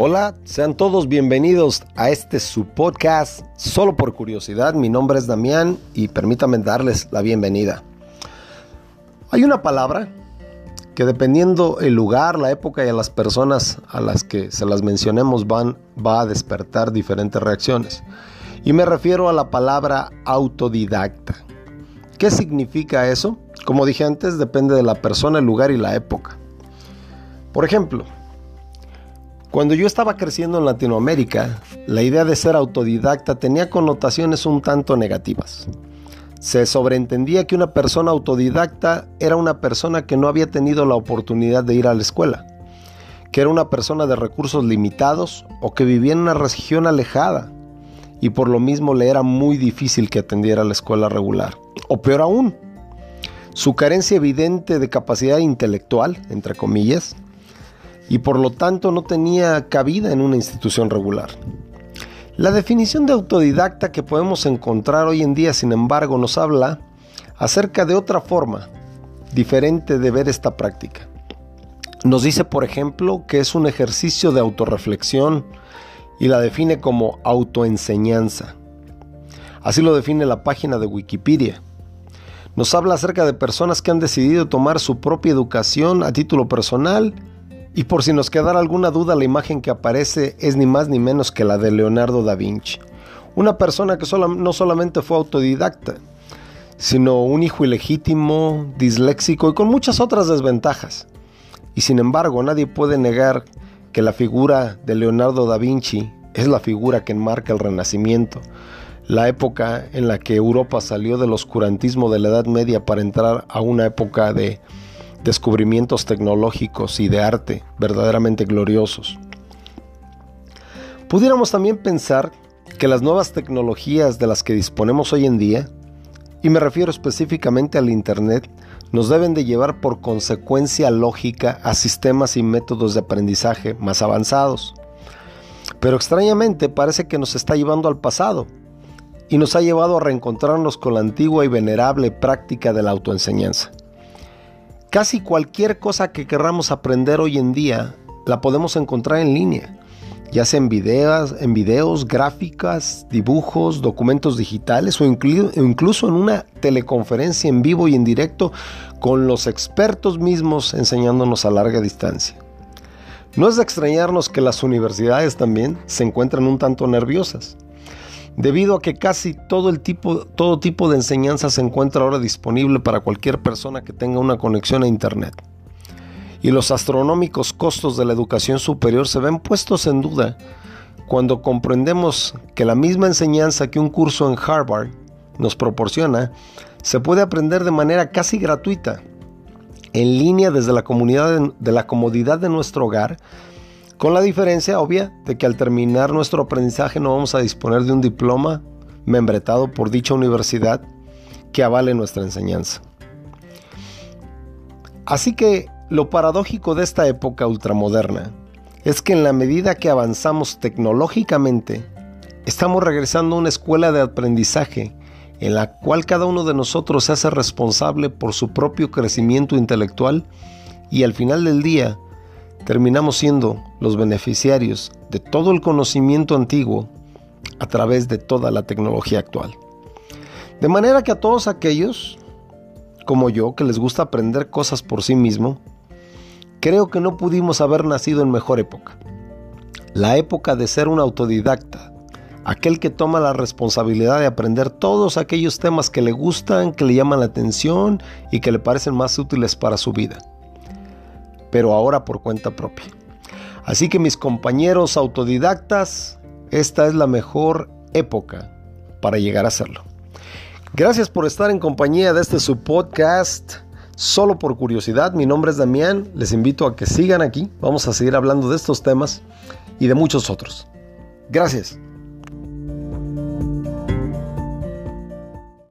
Hola, sean todos bienvenidos a este su podcast solo por curiosidad. Mi nombre es Damián y permítanme darles la bienvenida. Hay una palabra que dependiendo el lugar, la época y a las personas a las que se las mencionemos van va a despertar diferentes reacciones. Y me refiero a la palabra autodidacta. ¿Qué significa eso? Como dije antes, depende de la persona, el lugar y la época. Por ejemplo, cuando yo estaba creciendo en Latinoamérica, la idea de ser autodidacta tenía connotaciones un tanto negativas. Se sobreentendía que una persona autodidacta era una persona que no había tenido la oportunidad de ir a la escuela, que era una persona de recursos limitados o que vivía en una región alejada y por lo mismo le era muy difícil que atendiera a la escuela regular. O peor aún, su carencia evidente de capacidad intelectual, entre comillas, y por lo tanto no tenía cabida en una institución regular. La definición de autodidacta que podemos encontrar hoy en día, sin embargo, nos habla acerca de otra forma diferente de ver esta práctica. Nos dice, por ejemplo, que es un ejercicio de autorreflexión y la define como autoenseñanza. Así lo define la página de Wikipedia. Nos habla acerca de personas que han decidido tomar su propia educación a título personal y por si nos quedara alguna duda, la imagen que aparece es ni más ni menos que la de Leonardo da Vinci. Una persona que no solamente fue autodidacta, sino un hijo ilegítimo, disléxico y con muchas otras desventajas. Y sin embargo, nadie puede negar que la figura de Leonardo da Vinci es la figura que enmarca el Renacimiento, la época en la que Europa salió del oscurantismo de la Edad Media para entrar a una época de descubrimientos tecnológicos y de arte verdaderamente gloriosos. Pudiéramos también pensar que las nuevas tecnologías de las que disponemos hoy en día, y me refiero específicamente al Internet, nos deben de llevar por consecuencia lógica a sistemas y métodos de aprendizaje más avanzados. Pero extrañamente parece que nos está llevando al pasado y nos ha llevado a reencontrarnos con la antigua y venerable práctica de la autoenseñanza. Casi cualquier cosa que querramos aprender hoy en día la podemos encontrar en línea, ya sea en videos, en videos gráficas, dibujos, documentos digitales o incluso en una teleconferencia en vivo y en directo con los expertos mismos enseñándonos a larga distancia. No es de extrañarnos que las universidades también se encuentran un tanto nerviosas debido a que casi todo, el tipo, todo tipo de enseñanza se encuentra ahora disponible para cualquier persona que tenga una conexión a Internet. Y los astronómicos costos de la educación superior se ven puestos en duda cuando comprendemos que la misma enseñanza que un curso en Harvard nos proporciona se puede aprender de manera casi gratuita, en línea desde la, la comodidad de nuestro hogar, con la diferencia obvia de que al terminar nuestro aprendizaje no vamos a disponer de un diploma membretado por dicha universidad que avale nuestra enseñanza. Así que lo paradójico de esta época ultramoderna es que en la medida que avanzamos tecnológicamente, estamos regresando a una escuela de aprendizaje en la cual cada uno de nosotros se hace responsable por su propio crecimiento intelectual y al final del día terminamos siendo los beneficiarios de todo el conocimiento antiguo a través de toda la tecnología actual. De manera que a todos aquellos, como yo, que les gusta aprender cosas por sí mismo, creo que no pudimos haber nacido en mejor época. La época de ser un autodidacta, aquel que toma la responsabilidad de aprender todos aquellos temas que le gustan, que le llaman la atención y que le parecen más útiles para su vida pero ahora por cuenta propia. Así que mis compañeros autodidactas, esta es la mejor época para llegar a hacerlo. Gracias por estar en compañía de este su podcast. Solo por curiosidad, mi nombre es Damián. Les invito a que sigan aquí. Vamos a seguir hablando de estos temas y de muchos otros. Gracias.